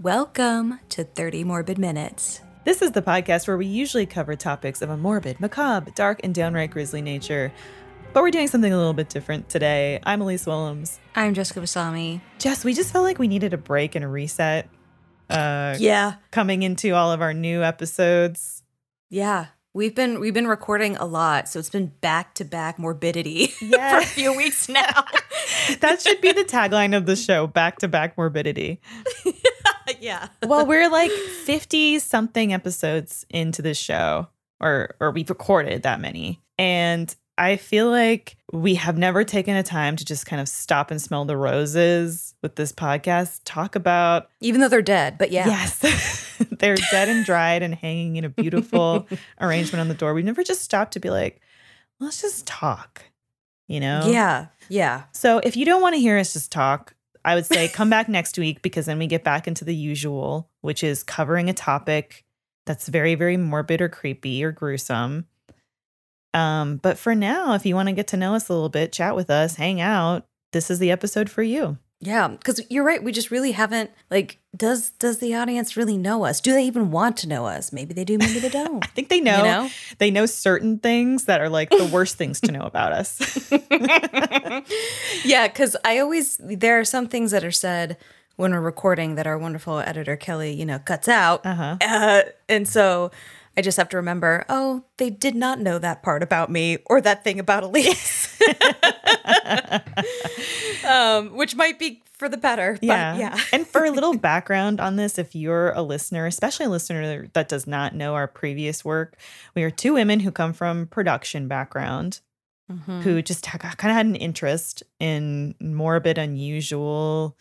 Welcome to 30 Morbid Minutes. This is the podcast where we usually cover topics of a morbid, macabre, dark, and downright grisly nature. But we're doing something a little bit different today. I'm Elyse Willems. I'm Jessica Vasami. Jess, we just felt like we needed a break and a reset uh, Yeah. coming into all of our new episodes. Yeah. We've been we've been recording a lot, so it's been back to back morbidity Yeah. for a few weeks now. That should be the tagline of the show back to back morbidity. yeah. Well, we're like 50 something episodes into this show, or or we've recorded that many. And I feel like we have never taken a time to just kind of stop and smell the roses with this podcast. Talk about Even though they're dead, but yeah. yes, they're dead and dried and hanging in a beautiful arrangement on the door. We've never just stopped to be like, let's just talk, you know? Yeah. Yeah. So if you don't want to hear us just talk, I would say come back next week because then we get back into the usual, which is covering a topic that's very, very morbid or creepy or gruesome. Um, but for now, if you want to get to know us a little bit, chat with us, hang out, this is the episode for you. Yeah, because you're right. We just really haven't like. Does does the audience really know us? Do they even want to know us? Maybe they do. Maybe they don't. I think they know, You know? they know certain things that are like the worst things to know about us. yeah, because I always there are some things that are said when we're recording that our wonderful editor Kelly, you know, cuts out, Uh-huh. uh, and so I just have to remember. Oh, they did not know that part about me or that thing about Elyse, um, which might be for the better. But Yeah. yeah, and for a little background on this, if you're a listener, especially a listener that does not know our previous work, we are two women who come from production background Mhm. who just kind of had an interest in morbid, unusual,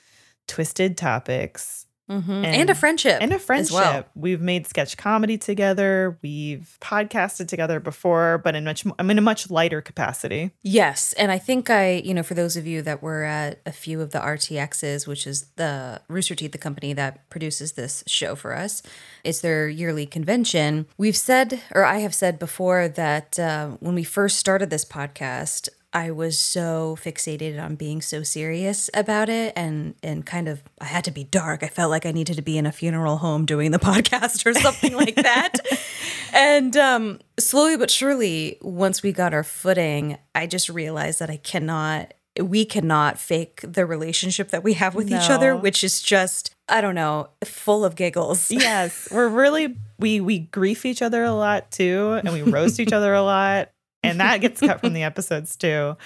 twisted topics Mhm. and- and, a friendship and a friendship. well. We've made sketch comedy together. We've podcasted together before, but in much I'm in a much lighter capacity. Yes. And I think I, you know, for those of you that were at a few of the RTXs, which is the Rooster Teeth, the company that produces this show for us, it's their yearly convention. We've said, or I have said before, that uh, when we first started this podcast, I was so fixated on being so serious about it and and kind of I had to be dark. I felt like I needed to be in a funeral home doing the podcast or something like that. And um slowly but surely once we got our footing, I just realized that I cannot we cannot fake the relationship that we have with each other, which is just I don't know, full of giggles. Yes, we're really we we grief each other a lot too, and we roast each other a lot, and that gets cut from the episodes too.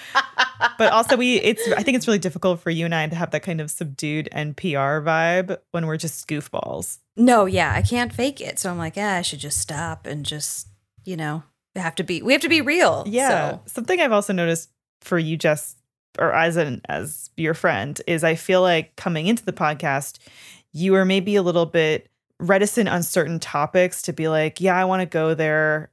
But also, we it's I think it's really difficult for you and I to have that kind of subdued NPR vibe when we're just goofballs. No, yeah, I can't fake it. So I'm like, yeah, I should just stop and just, you know, have to be we have to be real. Yeah, So, something I've also noticed for you, Jess, or as an as your friend, is I feel like coming into the podcast, you are maybe a little bit reticent on certain topics to be like, yeah, I want to go there,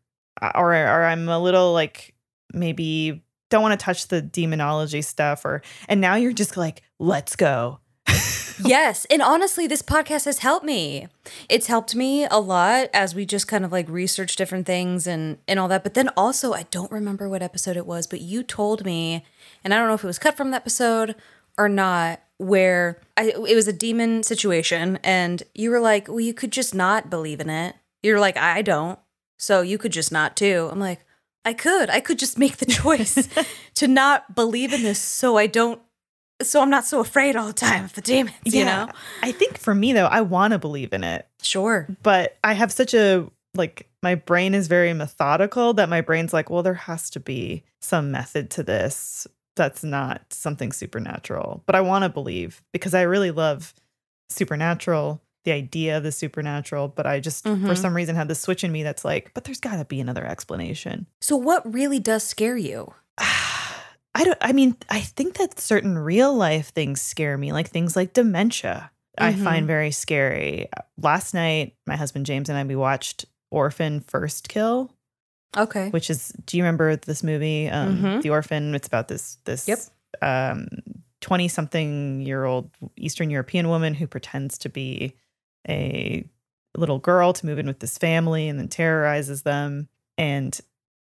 or or I'm a little like maybe don't want to touch the demonology stuff, or and now you're just like, let's go. yes. And honestly, this podcast has helped me. It's helped me a lot as we just kind of like research different things and and all that. But then also, I don't remember what episode it was, but you told me, and I don't know if it was cut from the episode or not, where I, it was a demon situation, and you were like, "Well, you could just not believe in it." You're like, "I don't," so you could just not too. I'm like, I could, I could just make the choice to not believe in this, so I don't. So I'm not so afraid all the time of the demons, you know? I think for me though, I want to believe in it. Sure. but I have such a like my brain is very methodical that my brain's like, well, there has to be some method to this that's not something supernatural. But I want to believe because I really love supernatural, the idea of the supernatural, but I just for Mhm. some reason had this switch in me that's like, but there's got to be another explanation. So what really does scare you? I don't I mean, I think that certain real life things scare me, like things like dementia. I Mhm. find very scary. Last night, my husband James and I we watched Orphan First Kill, Okay. which is do you remember this movie? Um Mhm. The Orphan, it's about this this Yep. um 20 something year old Eastern European woman who pretends to be a little girl to move in with this family and then terrorizes them. And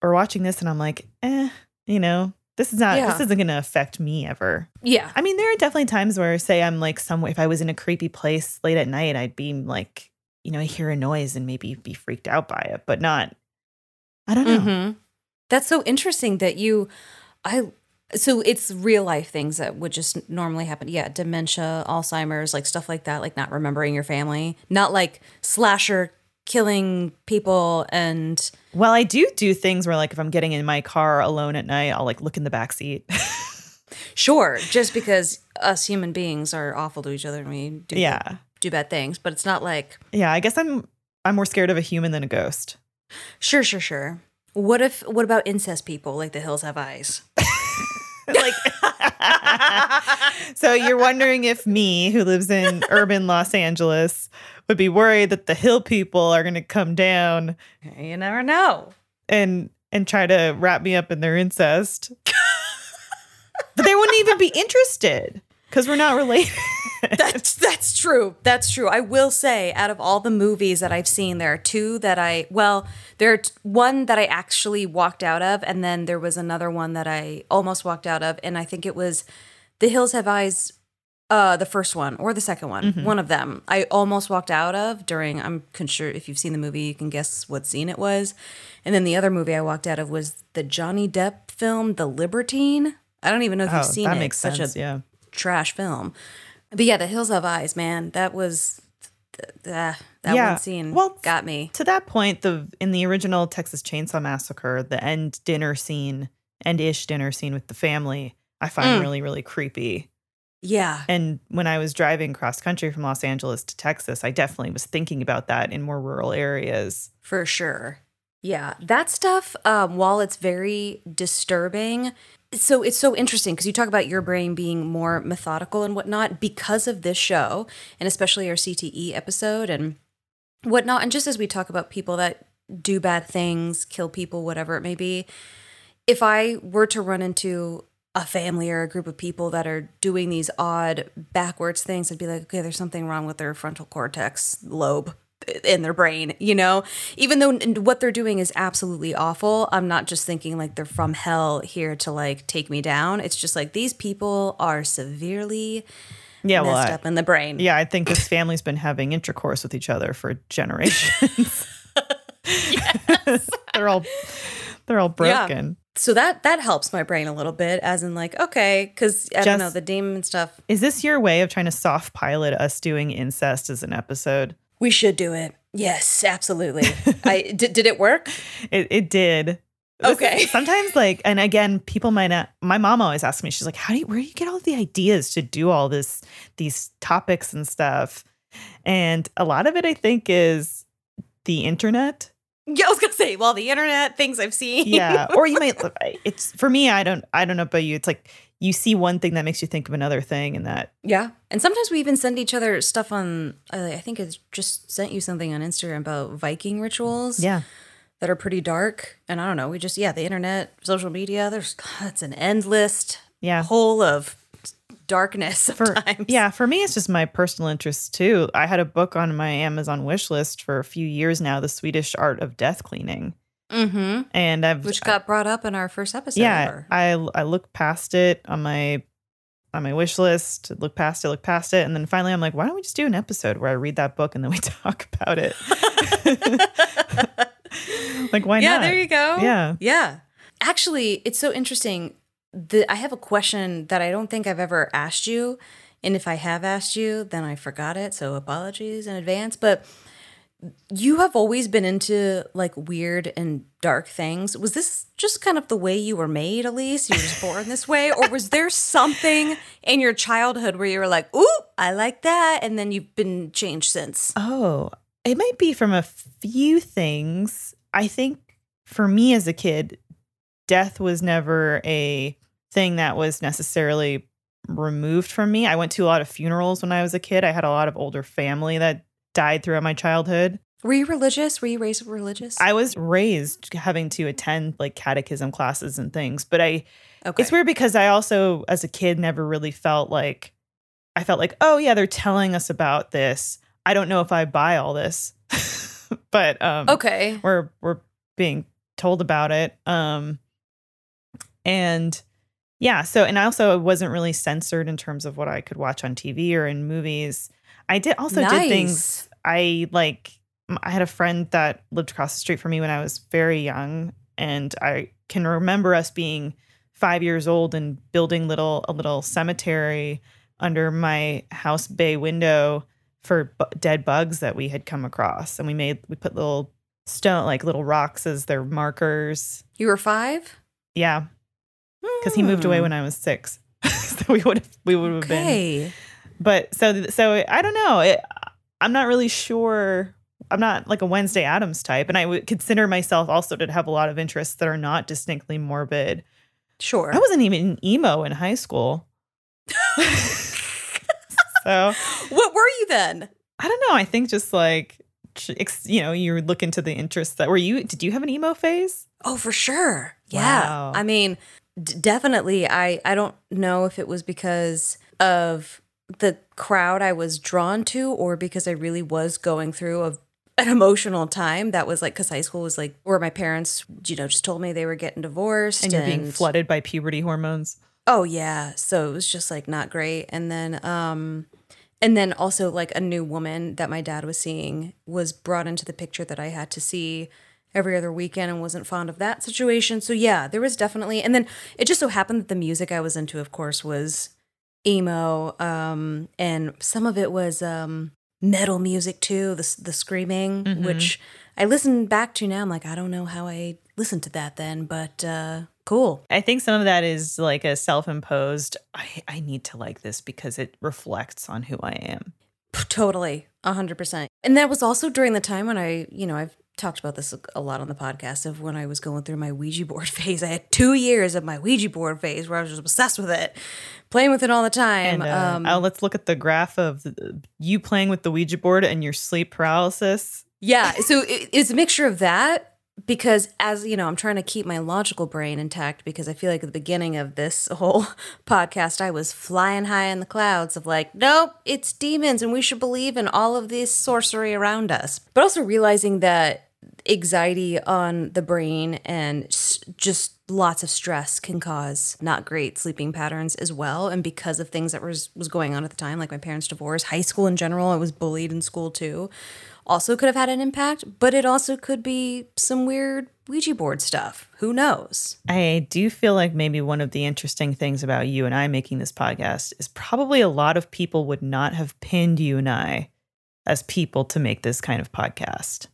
we're watching this and I'm like, eh, you know, This is not Yeah. this isn't gonna affect me ever. Yeah. I mean, there are definitely times where say I'm like somewhere if I was in a creepy place late at night, I'd be like, you know, I hear a noise and maybe be freaked out by it, but not I don't know. Mhm. That's so interesting that you, I, so it's real life things that would just normally happen. Yeah, dementia, Alzheimer's, like stuff like that, like not remembering your family, not like slasher killing people and Well, I do do things where like if I'm getting in my car alone at night, I'll like look in the back seat. sure, just because us human beings are awful to each other and we do yeah. do bad things, but it's not like Yeah, I guess I'm I'm more scared of a human than a ghost. sure, sure, sure. What if? What about incest people? Like the hills have eyes. like So you're wondering if me, who lives in urban Los Angeles, would be worried that the hill people are going to come down You never know. and and try to wrap me up in their incest. but they wouldn't even be interested cuz we're not related. That's that's true. That's true. I will say, out of all the movies that I've seen, there are two that I well, there are one that I actually walked out of, and then there was another one that I almost walked out of, and I think it was The Hills Have Eyes, uh, the first one or the second one, one of them. I almost walked out of during. I'm sure if you've seen the movie, you can guess what scene it was, and then the other movie I walked out of was the Johnny Depp film, The Libertine. I don't even know if Oh, you've seen it. that it. makes Such a yeah. trash film. But yeah, The Hills Have Eyes, man, that was th- that Yeah. one scene Well, got me. To that point, the in the original Texas Chainsaw Massacre, the end dinner scene, end-ish dinner scene with the family, I find Mm. really really creepy. Yeah, And when I was driving cross country from Los Angeles to Texas, I definitely was thinking about that in more rural areas. for sure. Yeah, that stuff. Um, while it's very disturbing, so it's so interesting because you talk about your brain being more methodical and whatnot because of this show, and especially our CTE episode and whatnot. And just as we talk about people that do bad things, kill people, whatever it may be, if I were to run into a family or a group of people that are doing these odd backwards things, I'd be like, okay, there's something wrong with their frontal cortex lobe in their brain, you know? Even though what they're doing is absolutely awful, I'm not just thinking like they're from hell here to like take me down. It's just like these people are severely Yeah, well, messed I, up in the brain. yeah, I think this family's been having intercourse with each other for generations. they're all they're all Yeah. broken. So that that helps my brain a little bit, as in like, okay, because I don't know, the demon stuff. Is this your way of trying to soft pilot us doing incest as an episode? We should do it. Yes, absolutely. I did. Did it work? It it did. Okay. sometimes like and again, people might not my mom always asks me, she's like, How do you where do you get all the ideas to do all this these topics and stuff? And a lot of it I think is the internet. Yeah, I was gonna say, well, the internet things I've seen. Yeah. or you might it's for me, I don't I don't know about you. It's like you see one thing that makes you think of another thing and that Yeah. And sometimes we even send each other stuff on, I I think I just sent you something on Instagram about Viking rituals yeah. that are pretty dark. And I don't know, we just, yeah, the internet, social media, there's, that's an endless Yeah. hole of darkness For, yeah, for me, it's just my personal interest too. I had a book on my Amazon wish list for a few years now, The Swedish Art of Death Cleaning. Mm-hmm. And I've Which got brought up in our first episode. yeah, ever. I I look past it on my on my wish list, look past it, look past it, and then finally I'm like, why don't we just do an episode where I read that book and then we talk about it? like, why yeah, not? Yeah, there you go. Yeah. Yeah. Actually, it's so interesting. The, I have a question that I don't think I've ever asked you. And if I have asked you, then I forgot it. So apologies in advance. But you have always been into like weird and dark things. Was this just kind of the way you were made, Elyse? You were just born this way? Or was there something in your childhood where you were like, ooh, I like that? And then you've been changed since? Oh, it might be from a few things. I think for me as a kid, death was never a thing that was necessarily removed from me. I went to a lot of funerals when I was a kid. I had a lot of older family that died throughout my childhood. Were you religious? Were you raised religious? I was raised having to attend like catechism classes and things, but I okay. it's weird because I also as a kid never really felt like I felt like, "Oh yeah, they're telling us about this. I don't know if I buy all this." but um Okay. we're we're being told about it. Um and Yeah. So, and I also wasn't really censored in terms of what I could watch on TV or in movies. I did also did things I like. I had a friend that lived across the street from me when I was very young, and I can remember us being five years old and building little a little cemetery under my house bay window for bu- dead bugs that we had come across, and we made we put little stone like little rocks as their markers. You were five? Yeah, because he moved away Hmm. when I was six, so we would have we would have been but so so I don't know. It, I'm not really sure. I'm not like a Wednesday Addams type, and I would consider myself also to have a lot of interests that are not distinctly morbid. Sure. I wasn't even emo in high school, so what were you then? I don't know. I think just like you know, you look into the interests that were you. Did you have an emo phase? Oh, for sure. Yeah. Wow. I mean, d- definitely. I I don't know if it was because of the crowd I was drawn to or because I really was going through a an emotional time that was like because high school was like where my parents you know just told me they were getting divorced And you're being flooded by puberty hormones. Oh yeah. So it was just like not great. And then um and then also like a new woman that my dad was seeing was brought into the picture that I had to see every other weekend and wasn't fond of that situation. So yeah, there was definitely and then it just so happened that the music I was into of course was emo um and some of it was um metal music too, the the screaming Mhm. which I listen back to now I'm like I don't know how I listened to that then, but uh cool. I think some of that is like a self-imposed. I I need to like this because it reflects on who I am. Totally, a hundred percent. And that was also during the time when I, you know, I've talked about this a- lot on the podcast of when I was going through my Ouija board phase. I had two years of my Ouija board phase where I was just obsessed with it, playing with it all the time. And uh, um, oh, let's look at the graph of the, you playing with the Ouija board and your sleep paralysis. yeah, so it, it's a mixture of that because as you know, I'm trying to keep my logical brain intact because I feel like at the beginning of this whole podcast, I was flying high in the clouds of like, nope, it's demons and we should believe in all of this sorcery around us. But also realizing that anxiety on the brain and just lots of stress can cause not great sleeping patterns as well. And because of things that was was going on at the time like my parents divorce high school in general i was bullied in school too also could have had an impact but it also could be some weird ouija board stuff. Who knows? I do feel like maybe one of the interesting things about you and I making this podcast is probably a lot of people would not have pinned you and I as people to make this kind of podcast.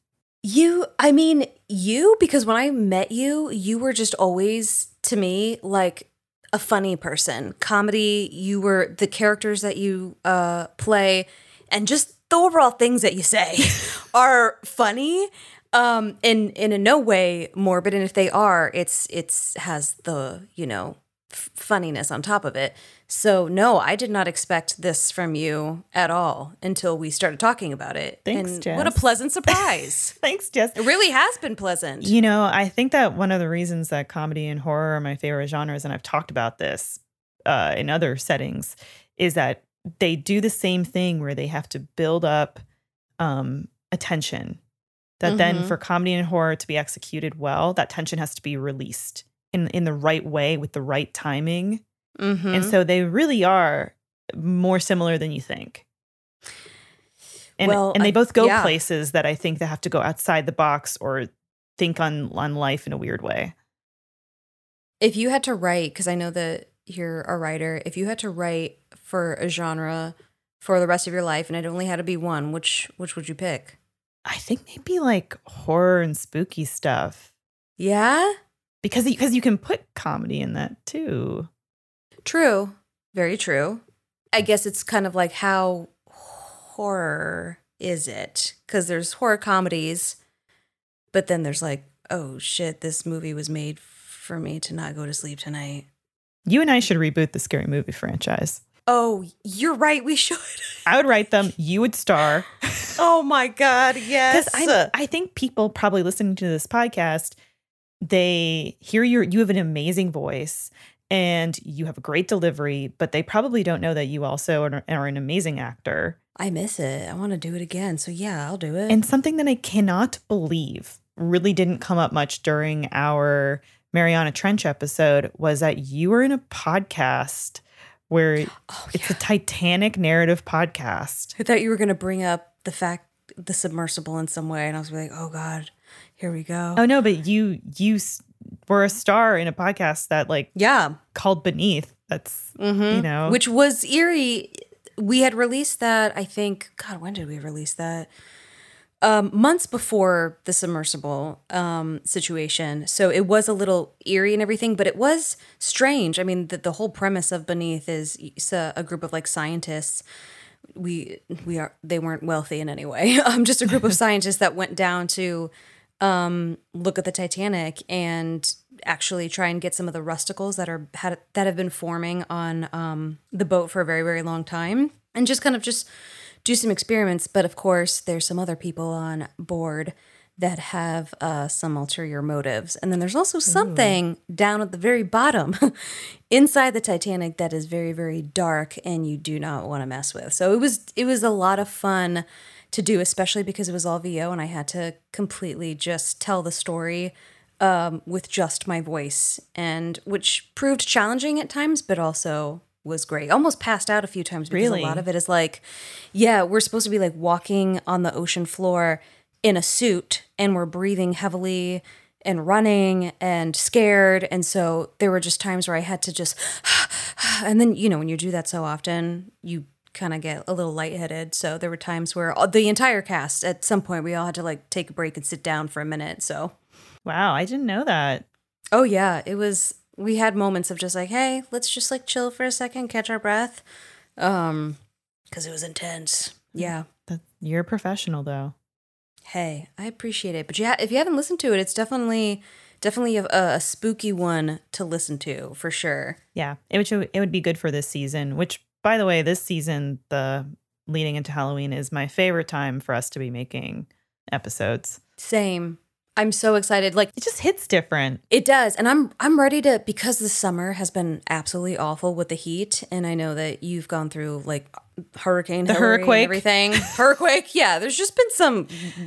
You, I mean, you, because when I met you, you were just always to me like a funny person. Comedy, you were the characters that you uh, play, and just the overall things that you say are funny. Um, in in a no way morbid, and if they are, it's it's has the you know f- funniness on top of it. So no, I did not expect this from you at all until we started talking about it. Thanks, and Jess. what a pleasant surprise! Thanks, Jess. It really has been pleasant. You know, I think that one of the reasons that comedy and horror are my favorite genres, and I've talked about this uh, in other settings, is that they do the same thing where they have to build up um, attention. That then Mhm. for comedy and horror to be executed well, that tension has to be released in in the right way with the right timing. Mhm. And so they really are more similar than you think. And, Well, and they both go yeah. places that I think they have to go outside the box or think on on life in a weird way. if you had to write, because I know that you're a writer, if you had to write for a genre for the rest of your life, and it only had to be one, which which would you pick? I think maybe like horror and spooky stuff Yeah, because because you can put comedy in that too. true, very true. I guess it's kind of like how horror is it? Because there's horror comedies, but then there's like, oh shit, this movie was made for me to not go to sleep tonight. You and I should reboot the scary movie franchise. Oh, you're right. We should. I would write them. You would star. Oh my god, yes. Because I, I think people probably listening to this podcast, they hear your you have an amazing voice and you have a great delivery, but they probably don't know that you also are, are an amazing actor. I miss it. I want to do it again. So yeah, I'll do it. And something that I cannot believe really didn't come up much during our Mariana Trench episode was that you were in a podcast where Oh, it's a Titanic narrative podcast. I thought you were going to bring up the fact the submersible in some way, and I was like, oh god, here we go. Oh no, but you you were a star in a podcast that like yeah, called Beneath. That's Mhm. you know which was eerie. We had released that. I think. God, when did we release that? Um, months before the submersible um, situation. So it was a little eerie and everything, but it was strange. I mean, the, the whole premise of Beneath is a, a group of like scientists. We we are they weren't wealthy in any way. Um, just a group of scientists that went down to um, look at the Titanic and actually try and get some of the rusticles that are had, that have been forming on um, the boat for a very very long time, and just kind of just do some experiments. But of course, there's some other people on board that have uh, some ulterior motives, and then there's also something down at the very bottom. inside the Titanic that is very very dark and you do not want to mess with. So it was it was a lot of fun to do especially because it was all VO and I had to completely just tell the story um, with just my voice and which proved challenging at times but also was great. Almost passed out a few times because Really? a lot of it is like yeah, we're supposed to be like walking on the ocean floor in a suit and we're breathing heavily and running and scared. And so there were just times where I had to just, and then, you know, when you do that so often, you kind of get a little lightheaded. So there were times where all- the entire cast, at some point, we all had to like take a break and sit down for a minute. So, wow, I didn't know that. oh, yeah, it was, we had moments of just like, hey, let's just like chill for a second, catch our breath. Um, cause it was intense. Yeah. That you're a professional though. Hey, I appreciate it. But yeah, if you haven't listened to it, it's definitely definitely a, a spooky one to listen to for sure. Yeah, it would it would be good for this season. Which, by the way, this season, the leading into Halloween is my favorite time for us to be making episodes. Same. I'm so excited. Like It just hits different. it does. And I'm I'm ready to because the summer has been absolutely awful with the heat and I know that you've gone through like hurricane The hurricane. everything. hurricane. Yeah, there's just been some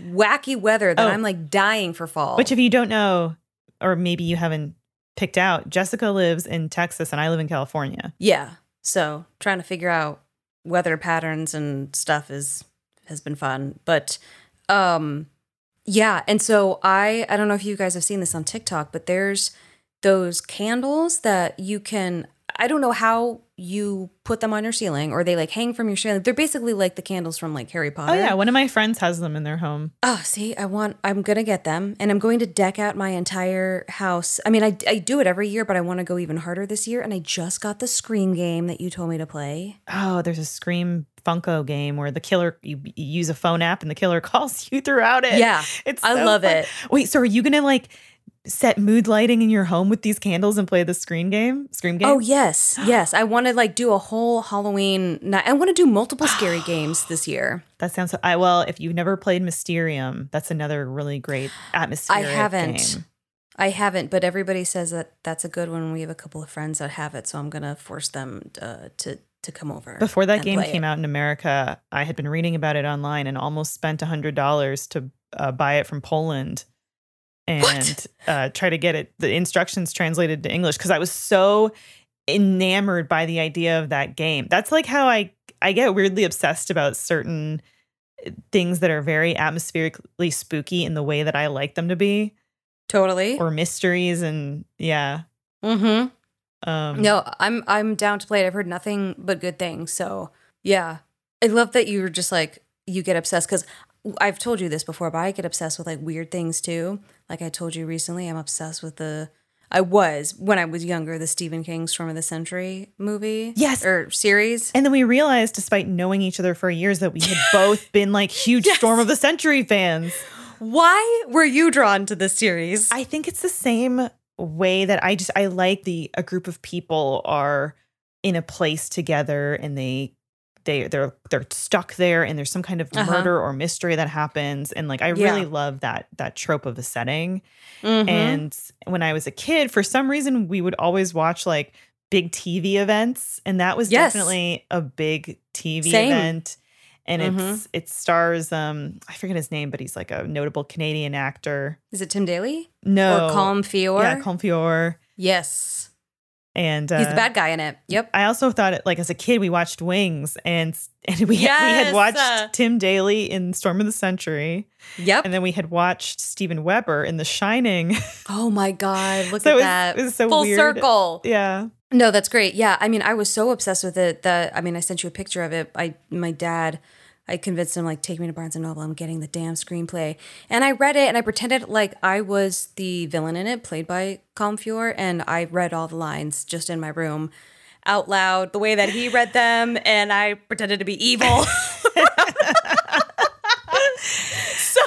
wacky weather that Oh. I'm like dying for fall. Which, if you don't know, or maybe you haven't picked out, Jessica lives in Texas and I live in California. Yeah. So trying to figure out weather patterns and stuff is has been fun. But um yeah, and so I I don't know if you guys have seen this on TikTok, but there's those candles that you can I don't know how you put them on your ceiling or they like hang from your ceiling. They're basically like the candles from like Harry Potter. Oh yeah, one of my friends has them in their home. Oh, see, I want, I'm going to get them and I'm going to deck out my entire house. I mean, I, I do it every year, but I want to go even harder this year. And I just got the Scream game that you told me to play. Oh, there's a Scream Funko game where the killer you, you use a phone app and the killer calls you throughout it. Yeah, it's I so love fun. it. Wait, so are you gonna like set mood lighting in your home with these candles and play the screen game? Scream game? Oh, yes. Yes. I want to like do a whole Halloween night. I want to do multiple scary games this year. That sounds. I well, if you've never played Mysterium, that's another really great atmosphere. I haven't. Game. I haven't, but everybody says that that's a good one. We have a couple of friends that have it. So I'm going to force them uh, to, to come over. Before that game came it. out in America, I had been reading about it online and almost spent a hundred dollars to uh, buy it from Poland and uh, try to get it the instructions translated to English because I was so enamored by the idea of that game. That's like how I I get weirdly obsessed about certain uh, things that are very atmospherically spooky in the way that I like them to be, Totally. or mysteries and yeah. mm-hmm. Um, No, I'm I'm down to play it. I've heard nothing but good things. So yeah, I love that you were just like you get obsessed because I've told you this before, but I get obsessed with like weird things too. Like I told you recently, I'm obsessed with the. I was when I was younger the Stephen King Storm of the Century movie. Yes. or series. And then we realized, despite knowing each other for years, that we had both been like huge Yes. Storm of the Century fans. Why were you drawn to this series? I think it's the same way that I just I like the a group of people are in a place together and they they they're they're stuck there and there's some kind of Uh-huh. murder or mystery that happens and like I Yeah. really love that that trope of a setting. Mhm. And when I was a kid, for some reason we would always watch like big TV events and that was Yes. definitely a big TV Same. event. and Mm-hmm. it's it stars um I forget his name, but he's like a notable Canadian actor. Is it Tim Daly No, or Colm Feore? Yeah, Colm Feore. Yes, And uh, he's the bad guy in it. Yep. I also thought it like as a kid we watched Wings and and we we had watched uh, Tim Daly in Storm of the Century Yep. and then we had watched Steven Weber in The Shining. oh my God! Look So at it was- that. it was so Full weird. circle. yeah. No, that's great. Yeah, I mean, I was so obsessed with it that I mean, I sent you a picture of it. I my dad, I convinced him like take me to Barnes and Noble. I'm getting the damn screenplay, and I read it and I pretended like I was the villain in it, played by Colm Feore, and I read all the lines just in my room, out loud, the way that he read them, and I pretended to be evil. so,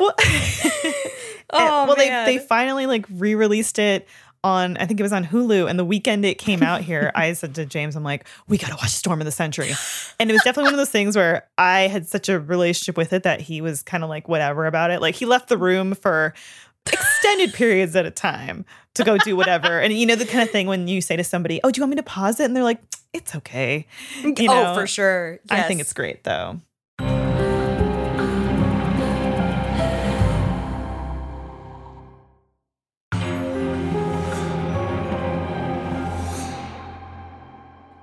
Well, oh well man. they they finally like re-released it on I think it was on Hulu and the weekend it came out here I said to James I'm like we got to watch Storm of the Century. And it was definitely one of those things where I had such a relationship with it that he was kind of like whatever about it. Like he left the room for extended periods at a time to go do whatever. And you know the kind of thing when you say to somebody oh do you want me to pause it? And they're like it's okay. Mm, you oh, know? oh, for sure. I think it's great though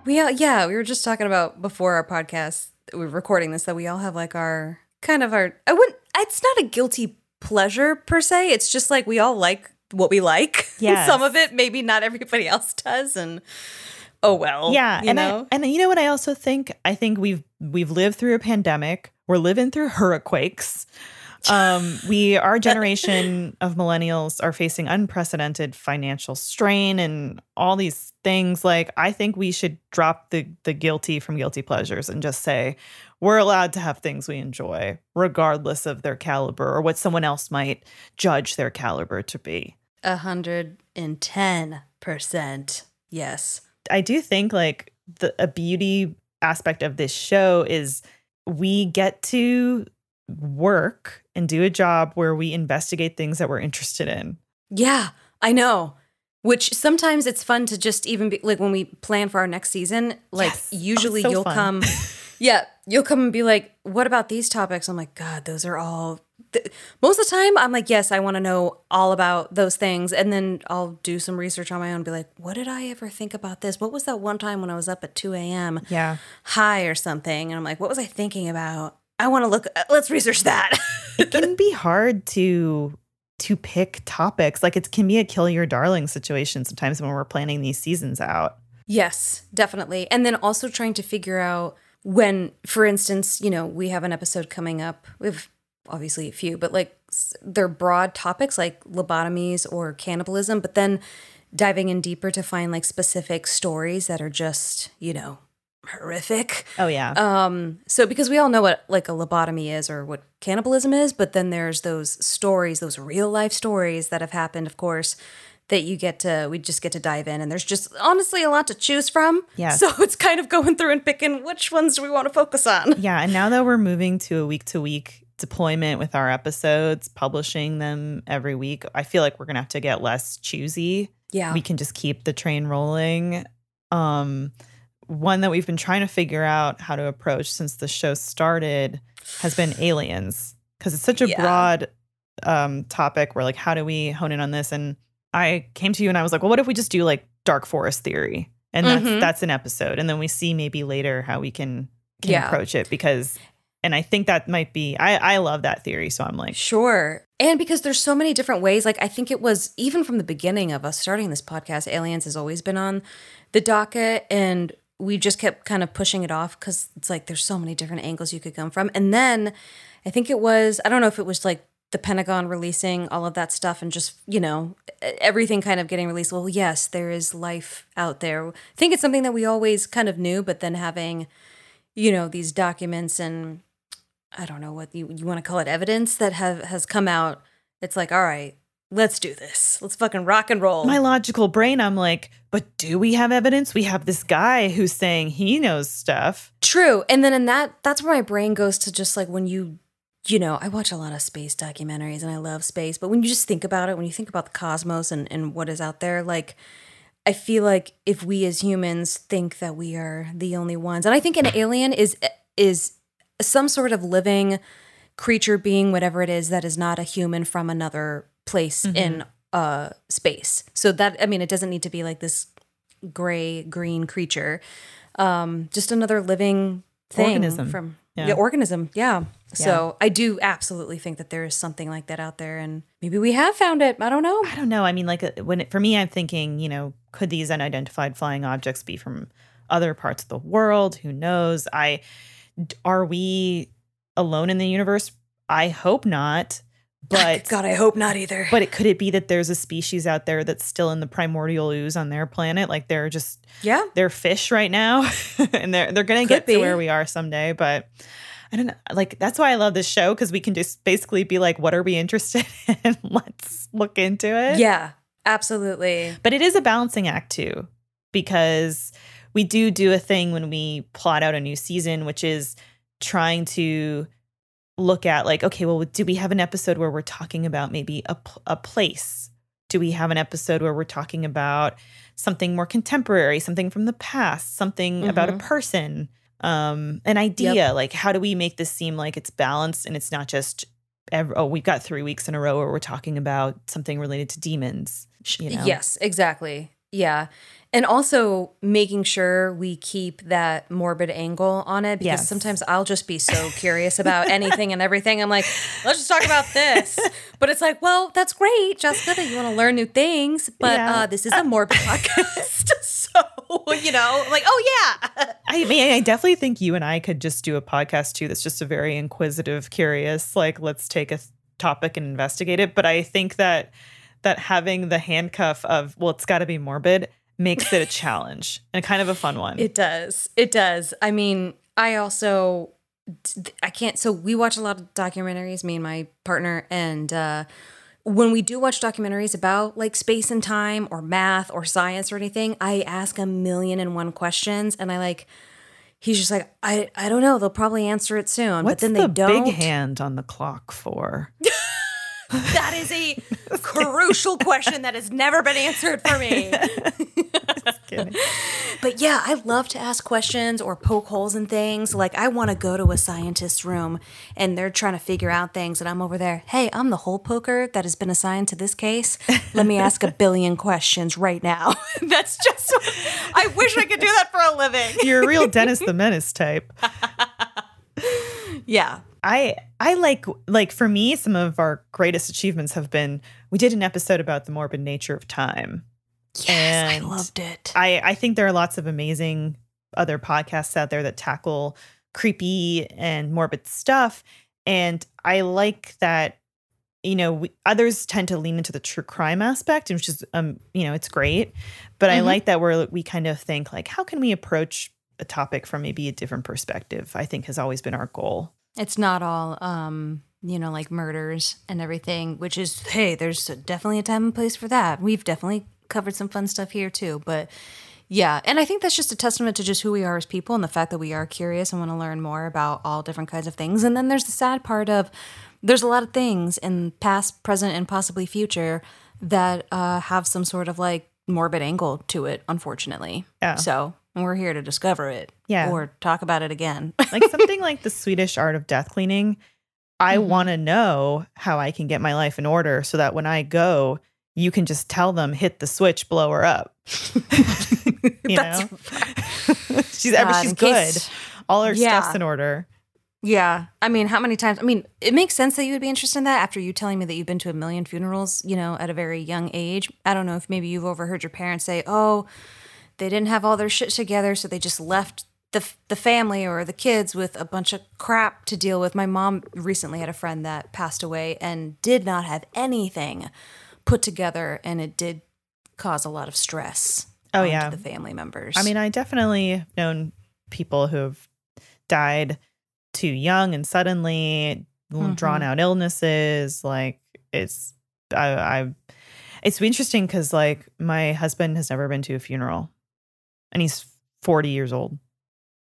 We all, yeah, we were just talking about before our podcast. We were recording this that we all have like our kind of our. I wouldn't. It's not a guilty pleasure per se. It's just like we all like what we like. Yeah. Some of it maybe not everybody else does, and oh well. Yeah, you and know. I, and you know what I also think? I think we've we've lived through a pandemic. We're living through hurricanes. Um, we our generation of millennials are facing unprecedented financial strain and all these things. Like I think we should drop the the guilty from guilty pleasures and just say we're allowed to have things we enjoy, regardless of their caliber or what someone else might judge their caliber to be. A hundred and ten percent. Yes. I do think like the a beauty aspect of this show is we get to work and do a job where we investigate things that we're interested in. Yeah, I know. Which sometimes it's fun to just even be like when we plan for our next season, like Yes. Oh, usually so you'll fun. come Yeah, you'll come and be like, "What about these topics?" I'm like, "God, those are all th-. Most of the time I'm like, "Yes, I want to know all about those things." And then I'll do some research on my own and be like, "What did I ever think about this? What was that one time when I was up at 2 a.m. Yeah. high or something?" And I'm like, "What was I thinking about?" I want to look uh, let's research that. It can be hard to to pick topics. Like it can be a kill your darling situation sometimes when we're planning these seasons out. Yes, definitely. And then also trying to figure out when, for instance, you know, we have an episode coming up. We have obviously a few, but like they're broad topics like lobotomies or cannibalism, but then diving in deeper to find like specific stories that are just, you know, horrific. Oh yeah. Um, so because we all know what like a lobotomy is or what cannibalism is, but then there's those stories, those real life stories that have happened, of course, that you get to we just get to dive in and there's just honestly a lot to choose from. Yeah. So it's kind of going through and picking which ones do we want to focus on. Yeah, and now that we're moving to a week to week deployment with our episodes, publishing them every week, I feel like we're gonna have to get less choosy. Yeah. We can just keep the train rolling. Um, one that we've been trying to figure out how to approach since the show started has been aliens because it's such a Yeah. broad um, topic. Where like, how do we hone in on this? And I came to you and I was like, well, what if we just do like dark forest theory? And that's Mhm. that's an episode, and then we see maybe later how we can can Yeah. approach it because. And I think that might be I I love that theory, so I'm like, Sure. And because there's so many different ways, like I think it was even from the beginning of us starting this podcast, aliens has always been on the docket and we just kept kind of pushing it off because it's like there's so many different angles you could come from. And then I think it was, I don't know if it was like the Pentagon releasing all of that stuff and just, you know, everything kind of getting released. Well, yes, there is life out there. I think it's something that we always kind of knew, but then having, you know, these documents and I don't know what you, you want to call it evidence that have has come out. It's like, all right, let's do this. Let's fucking rock and roll. my logical brain, I'm like, but do we have evidence? We have this guy who's saying he knows stuff. True. And then in that that's where my brain goes to just like when you you know, I watch a lot of space documentaries and I love space, but when you just think about it, when you think about the cosmos and, and what is out there, like I feel like if we as humans think that we are the only ones, and I think an alien is is some sort of living creature being whatever it is that is not a human from another place in uh space. So that I mean it doesn't need to be like this gray green creature. Um just another living thing Organism. from Yeah. yeah, organism. Yeah. So I do absolutely think that there is something like that out there and maybe we have found it. I don't know. I don't know. I mean, like uh, when it, for me, I'm thinking, you know, could these unidentified flying objects be from other parts of the world? Who knows? I are we alone in the universe? I hope not. But God, I hope not either. but it could it be that there's a species out there that's still in the primordial ooze on their planet? Like they're just yeah. they're fish right now, and they're they're gonna Could get be. to where we are someday. But I don't know. Like that's why I love this show because we can just basically be like, what are we interested in? Let's look into it. Yeah. Absolutely. But it is a balancing act too, because we do do a thing when we plot out a new season, which is trying to look at like, okay, well, do we have an episode where we're talking about maybe a, a place? Do we have an episode where we're talking about something more contemporary, something from the past, something about a Mhm. person, um, an idea? Like, how do we make this seem like it's balanced and it's not just, every, oh, we've got three weeks in a row where we're talking about something related to demons? You know? Yes, exactly. Yeah. And also making sure we keep that morbid angle on it because Yes. sometimes I'll just be so curious about anything and everything. I'm like, let's just talk about this. But it's like, well, that's great, Jessica, that you want to learn new things. But Yeah. uh, this is a morbid podcast. So, you know, like, oh, yeah. I mean, I definitely think you and I could just do a podcast too that's just a very inquisitive, curious, like let's take a th- topic and investigate it. But I think that that having the handcuff of well, it's got to be morbid makes it a challenge and kind of a fun one. It does. It does. I mean, I also I can't so we watch a lot of documentaries me and my partner and uh when we do watch documentaries about like space and time or math or science or anything, I ask a million and one questions and I like he's just like I I don't know, they'll probably answer it soon, What's but then the they don't. big hand on the clock for? That is a crucial question that has never been answered for me. But yeah, I love to ask questions or poke holes in things. Like I want to go to a scientist's room and they're trying to figure out things and I'm over there, "Hey, I'm the hole poker that has been assigned to this case. Let me ask a billion questions right now." That's just I wish I could do that for a living. You're a real Dennis the Menace type. Yeah. I I like like for me some of our greatest achievements have been we did an episode about the morbid nature of time. Yes, And I loved it. I, I think there are lots of amazing other podcasts out there that tackle creepy and morbid stuff. And I like that, you know, we, others tend to lean into the true crime aspect, which is, um, you know, it's great. But I Mhm. like that we're, we kind of think like, how can we approach a topic from maybe a different perspective? I think has always been our goal. It's not all um, you know, like murders and everything, which is hey, there's definitely a time and place for that. We've definitely covered some fun stuff here too, but yeah, and I think that's just a testament to just who we are as people and the fact that we are curious and want to learn more about all different kinds of things. And then there's the sad part of there's a lot of things in past, present, and possibly future that uh, have some sort of like morbid angle to it, unfortunately. Yeah. So we're here to discover it. Yeah. Or talk about it again. like something like the Swedish art of death cleaning. I Mhm. want to know how I can get my life in order so that when I go, you can just tell them, hit the switch, blow her up. you That's know, she's ever she's good. case- All her Yeah. stuff's in order. Yeah. I mean, how many times? I mean, it makes sense that you would be interested in that after you telling me that you've been to a million funerals, you know, at a very young age. I don't know if maybe you've overheard your parents say, oh, they didn't have all their shit together, so they just left the, the family or the kids with a bunch of crap to deal with. My mom recently had a friend that passed away and did not have anything put together, and it did cause a lot of stress. Oh, yeah. the family members. I mean, I definitely have known people who have died too young and suddenly Mhm. drawn out illnesses. Like it's, I, I it's interesting because like my husband has never been to a funeral, and he's forty years old.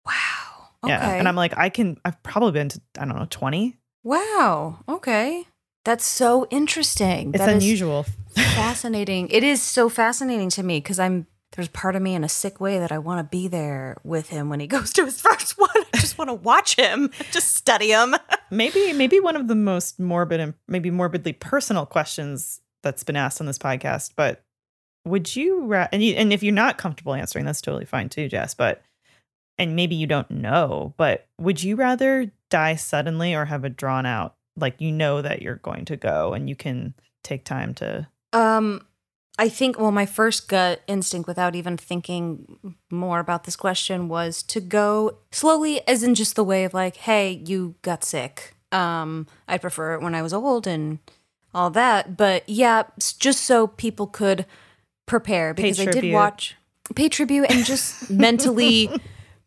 wow. Okay. Yeah, and I'm like, I can. I've probably been to I don't know twenty. Wow. Okay. That's so interesting. It's That is unusual. fascinating. It is so fascinating to me because I'm there's part of me in a sick way that I want to be there with him when he goes to his first one. I just want to watch him, just study him. maybe maybe one of the most morbid and maybe morbidly personal questions that's been asked on this podcast. But would you ra- and you, and if you're not comfortable answering, that's totally fine too, Jess. But and maybe you don't know, but would you rather die suddenly or have a drawn out like you know that you're going to go and you can take time to Um, I think, well, my first gut instinct without even thinking more about this question was to go slowly, as in just the way of like, hey, you got sick. Um, I'd prefer it when I was old and all that. But yeah, just so people could prepare because I did watch, pay tribute and just mentally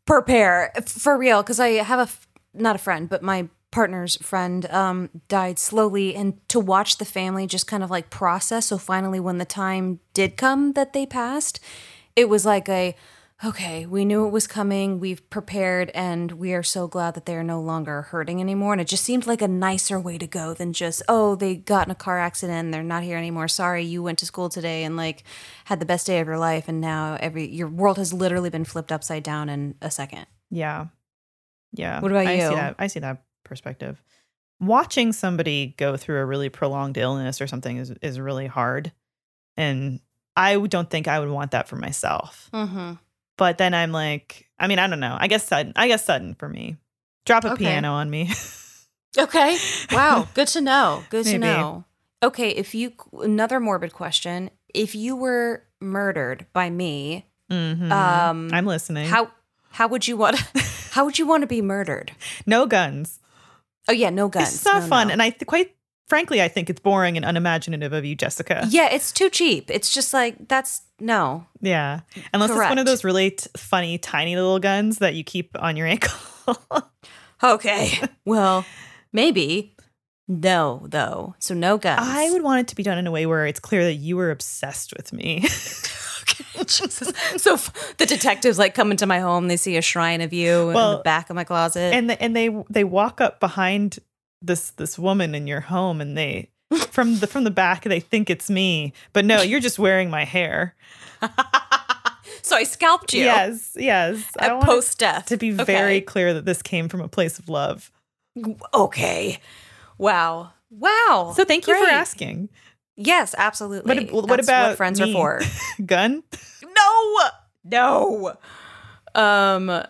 prepare for real. Because I have a not a friend, but my partner's friend um, died slowly and to watch the family just kind of like process so finally when the time did come that they passed it was like a okay we knew it was coming we've prepared and we are so glad that they are no longer hurting anymore and it just seemed like a nicer way to go than just oh they got in a car accident and they're not here anymore sorry you went to school today and like had the best day of your life and now every your world has literally been flipped upside down in a second Yeah. Yeah. What about I you? See that. I see that perspective. Watching somebody go through a really prolonged illness or something is, is really hard. And I don't think I would want that for myself. mm-hmm. But then I'm like, I mean, I don't know. I guess sudden. I guess sudden for me. Drop a Okay. piano on me. Okay. Wow. Good to know. Good to know. Okay. If you, another morbid question. If you were murdered by me, Mhm. um, I'm listening. how, how would you want, how would you want to be murdered? no guns. Oh, yeah. No guns. It's not No, fun. no. And I th- quite frankly, I think it's boring and unimaginative of you, Jessica. yeah. It's too cheap. It's just like, that's no. Yeah. Unless it's one of those really t- funny, tiny little guns that you keep on your ankle. Okay. well, maybe. No, though. So no guns. I would want it to be done in a way where it's clear that you were obsessed with me. Jesus. So f- the detectives like come into my home. They see a shrine of you in the back of my closet. and the, and they they walk up behind this this woman in your home and they from the from the back they think it's me. But no, you're just wearing my hair. so I scalped you. Yes, yes. At post death. to be Okay. very clear that this came from a place of love. Okay. Wow. Wow. So thank you for asking. Yes, absolutely. What, about what friends me? are for? Gun? no. No. Um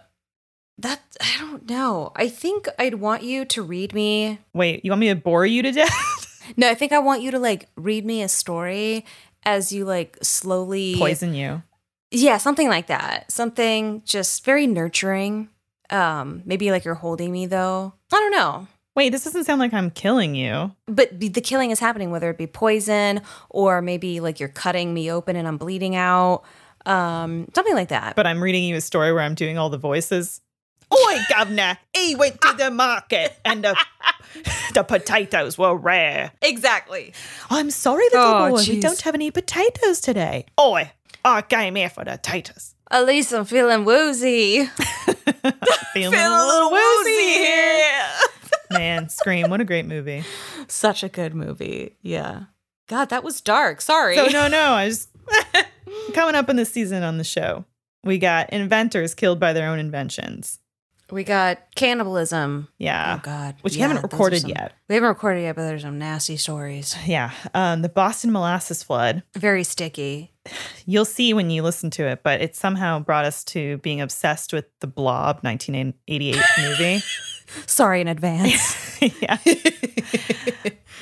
that I don't know. I think I'd want you to read me. Wait, you want me to bore you to death? No, I think I want you to like read me a story as you like slowly Poison you. Yeah, something like that. Something just very nurturing. Um maybe like you're holding me though. I don't know. Wait, this doesn't sound like I'm killing you. but the killing is happening whether it be poison or maybe like you're cutting me open and i'm bleeding out um something like that But I'm reading you a story where I'm doing all the voices. Oi, governor, he went to the market and the, the potatoes were rare. exactly I'm sorry, little Oh, boy, we don't have any potatoes today. Oi, I came here for the taters. at least i'm feeling woozy Feeling, a little woozy here. Man, Scream, what a great movie. such a good movie yeah god that was dark sorry So, no, no, I just coming up in the season on the show. We got inventors killed by their own inventions. We got cannibalism Yeah. oh god Which you Yeah, haven't recorded some- yet. we haven't recorded yet but there's some nasty stories Yeah. Um, the Boston molasses flood. very sticky You'll see when you listen to it, but it somehow brought us to being obsessed with the Blob 1988 movie. sorry in advance yeah.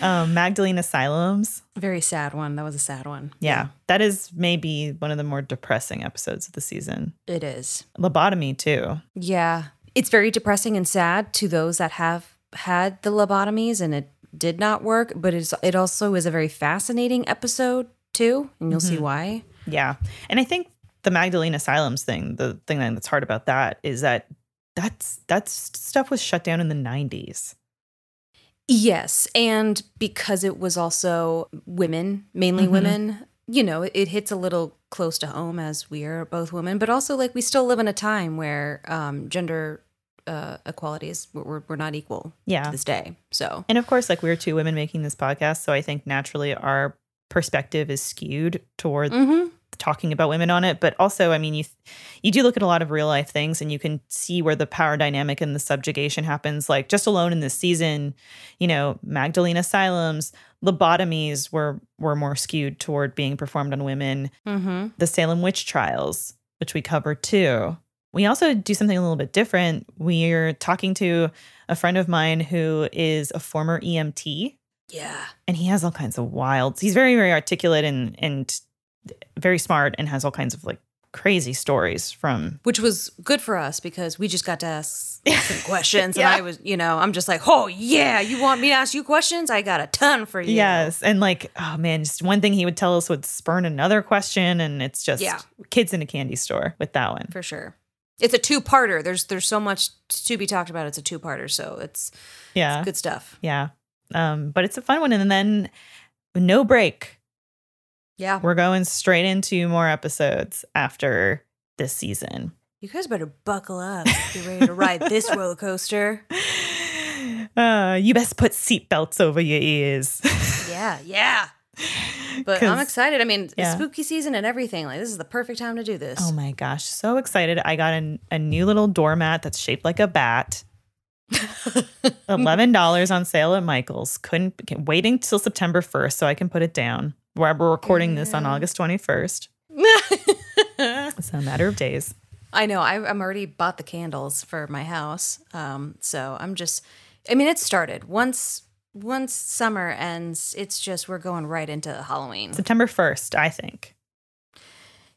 um, Magdalene Asylums. very sad one that was a sad one Yeah. That is maybe one of the more depressing episodes of the season. it is Lobotomy, too. Yeah. It's very depressing and sad to those that have had the lobotomies and it did not work, but it's it also is a very fascinating episode too, and you'll see why. Yeah. And I think the Magdalene Asylums thing, the thing that's hard about that is that that's that's stuff was shut down in the 90s. Yes, and because it was also women, mainly Mhm. women, you know, it, it hits a little close to home as we are both women, but also like we still live in a time where um, gender uh, equality is we're, we're not equal Yeah. to this day. So And of course, like we're two women making this podcast, so I think naturally our perspective is skewed toward Mhm. talking about women on it, but also, I mean, you you do look at a lot of real life things, and you can see where the power dynamic and the subjugation happens. Like just alone in this season, you know, Magdalene asylums, lobotomies were were more skewed toward being performed on women. Mm-hmm. The Salem witch trials, which we covered too. We also do something a little bit different. We're talking to a friend of mine who is a former EMT Yeah. and he has all kinds of wilds. He's very, very articulate and and very smart and has all kinds of like crazy stories from Which was good for us because we just got to ask some questions. Yeah. And I was, you know, I'm just like, oh, yeah, you want me to ask you questions? I got a ton for you. Yes. And like, oh man, just one thing he would tell us would spurn another question. And it's just Yeah. kids in a candy store with that one. For sure. It's a two parter. There's there's so much to be talked about. It's a two parter. So it's Yeah. good stuff. Yeah. Um, but it's a fun one. And then no break. Yeah. We're going straight into more episodes after this season. You guys better buckle up. Get ready to ride this roller coaster. Uh, you best put seatbelts over your ears. Yeah, yeah. But I'm excited. I mean, yeah. spooky season and everything. Like this is the perfect time to do this. Oh my gosh, so excited. I got a, a new little doormat that's shaped like a bat. $11 on sale at Michael's. Couldn't waiting till September 1st so I can put it down. We're we're recording this on August 21st. It's a matter of days. I know. I, I'm already bought the candles for my house. Um, so I'm just. I mean, it started once. Once summer ends, it's just we're going right into Halloween. September 1st, I think.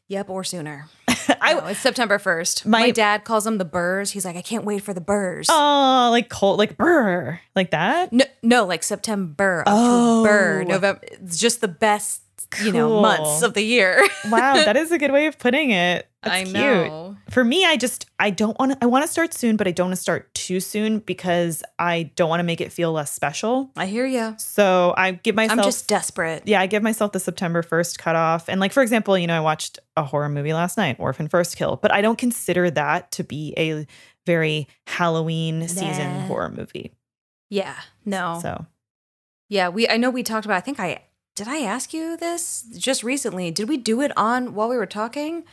Yep, or sooner. I No, it's September first. My- My, dad calls them the burrs. He's like, I can't wait for the burrs. Oh, like cold, like brr, like that. No, no, like September, Oh. October, November. It's just the best, you know, months of the year. Wow, that is a good way of putting it. That's I cute. know. For me, I just I don't want to I want to start soon, but I don't want to start too soon because I don't want to make it feel less special. I hear you. So I give myself I'm just desperate. yeah, I give myself the September 1st cutoff. And like for example, you know, I watched a horror movie last night, Orphan First Kill, but I don't consider that to be a very Halloween season Nah. horror movie. Yeah. No. So Yeah, we I know we talked about I think I did I ask you this just recently? Did we do it on while we were talking?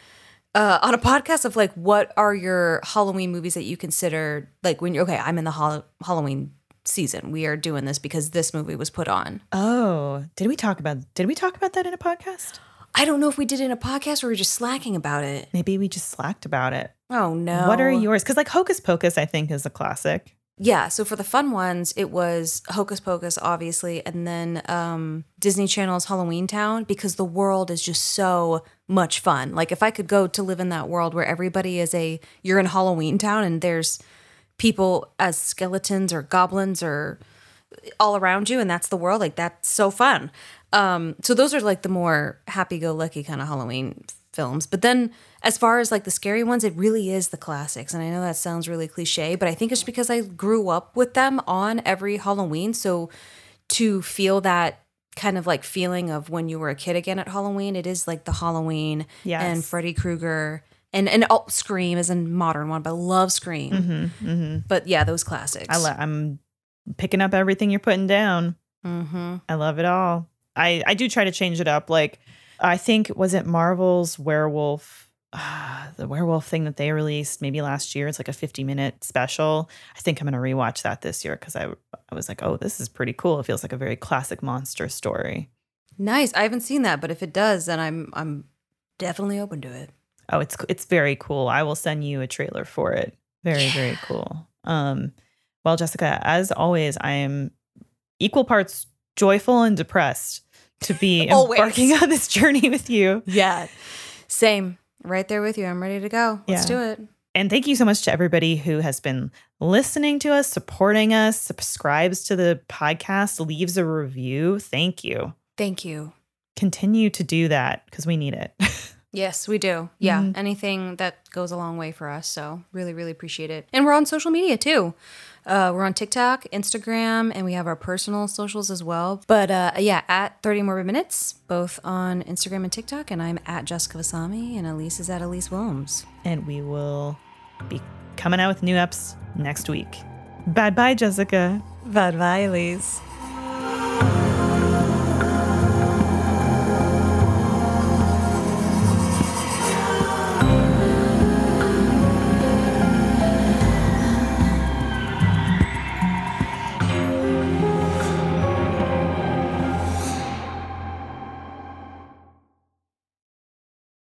Uh, on a podcast of like what are your Halloween movies that you consider like when you're okay, I'm in the hol- Halloween season. We are doing this because this movie was put on. Oh, did we talk about did we talk about that in a podcast? I don't know if we did it in a podcast or we are just slacking about it. Maybe we just slacked about it. Oh no. What are yours? Because like Hocus Pocus, I think, is a classic. Yeah, so for the fun ones, it was Hocus Pocus, obviously, and then um, Disney Channel's Halloween Town because the world is just so much fun. Like if I could go to live in that world where everybody is a you're in Halloween Town and there's people as skeletons or goblins or all around you and that's the world like that's so fun. Um so those are like the more happy-go-lucky kind of halloween films. But then as far as like the scary ones it really is the classics. And i know that sounds really cliche but i think it's because i grew up with them on every halloween. So to feel that kind of like feeling of when you were a kid again at halloween it is like the halloween Yes. and freddy krueger and and oh, scream is a modern one but i love scream Mm-hmm, mm-hmm. but yeah those classics I lo- I'm picking up everything you're putting down. mm-hmm. I love it all. I I do try to change it up. Like I think was it Marvel's Werewolf, uh, the werewolf thing that they released maybe last year. It's like a 50 minute special. I think I'm gonna rewatch that this year because I I was like, oh, this is pretty cool. It feels like a very classic monster story. Nice. I haven't seen that, but if it does, then I'm I'm definitely open to it. Oh, it's it's very cool. I will send you a trailer for it. Very very cool. Um, well, Jessica, as always, I am equal parts joyful and depressed to be embarking on this journey with you. Yeah. Same. Right there with you. I'm ready to go. Let's do it. And thank you so much to everybody who has been listening to us, supporting us, subscribes to the podcast, leaves a review. Thank you. Thank you. Continue to do that because we need it. Yes, we do. Yeah. Mhm. Anything that goes a long way for us. So really, really appreciate it. And we're on social media too. Uh, we're on TikTok, Instagram, and we have our personal socials as well. But uh, yeah, at 30 Morbid Minutes, both on Instagram and TikTok. And I'm at Jessica Vasami, and Elyse is at Elyse Willems. and we will be coming out with new eps next week. Bye bye, Jessica. Bye bye, Elyse.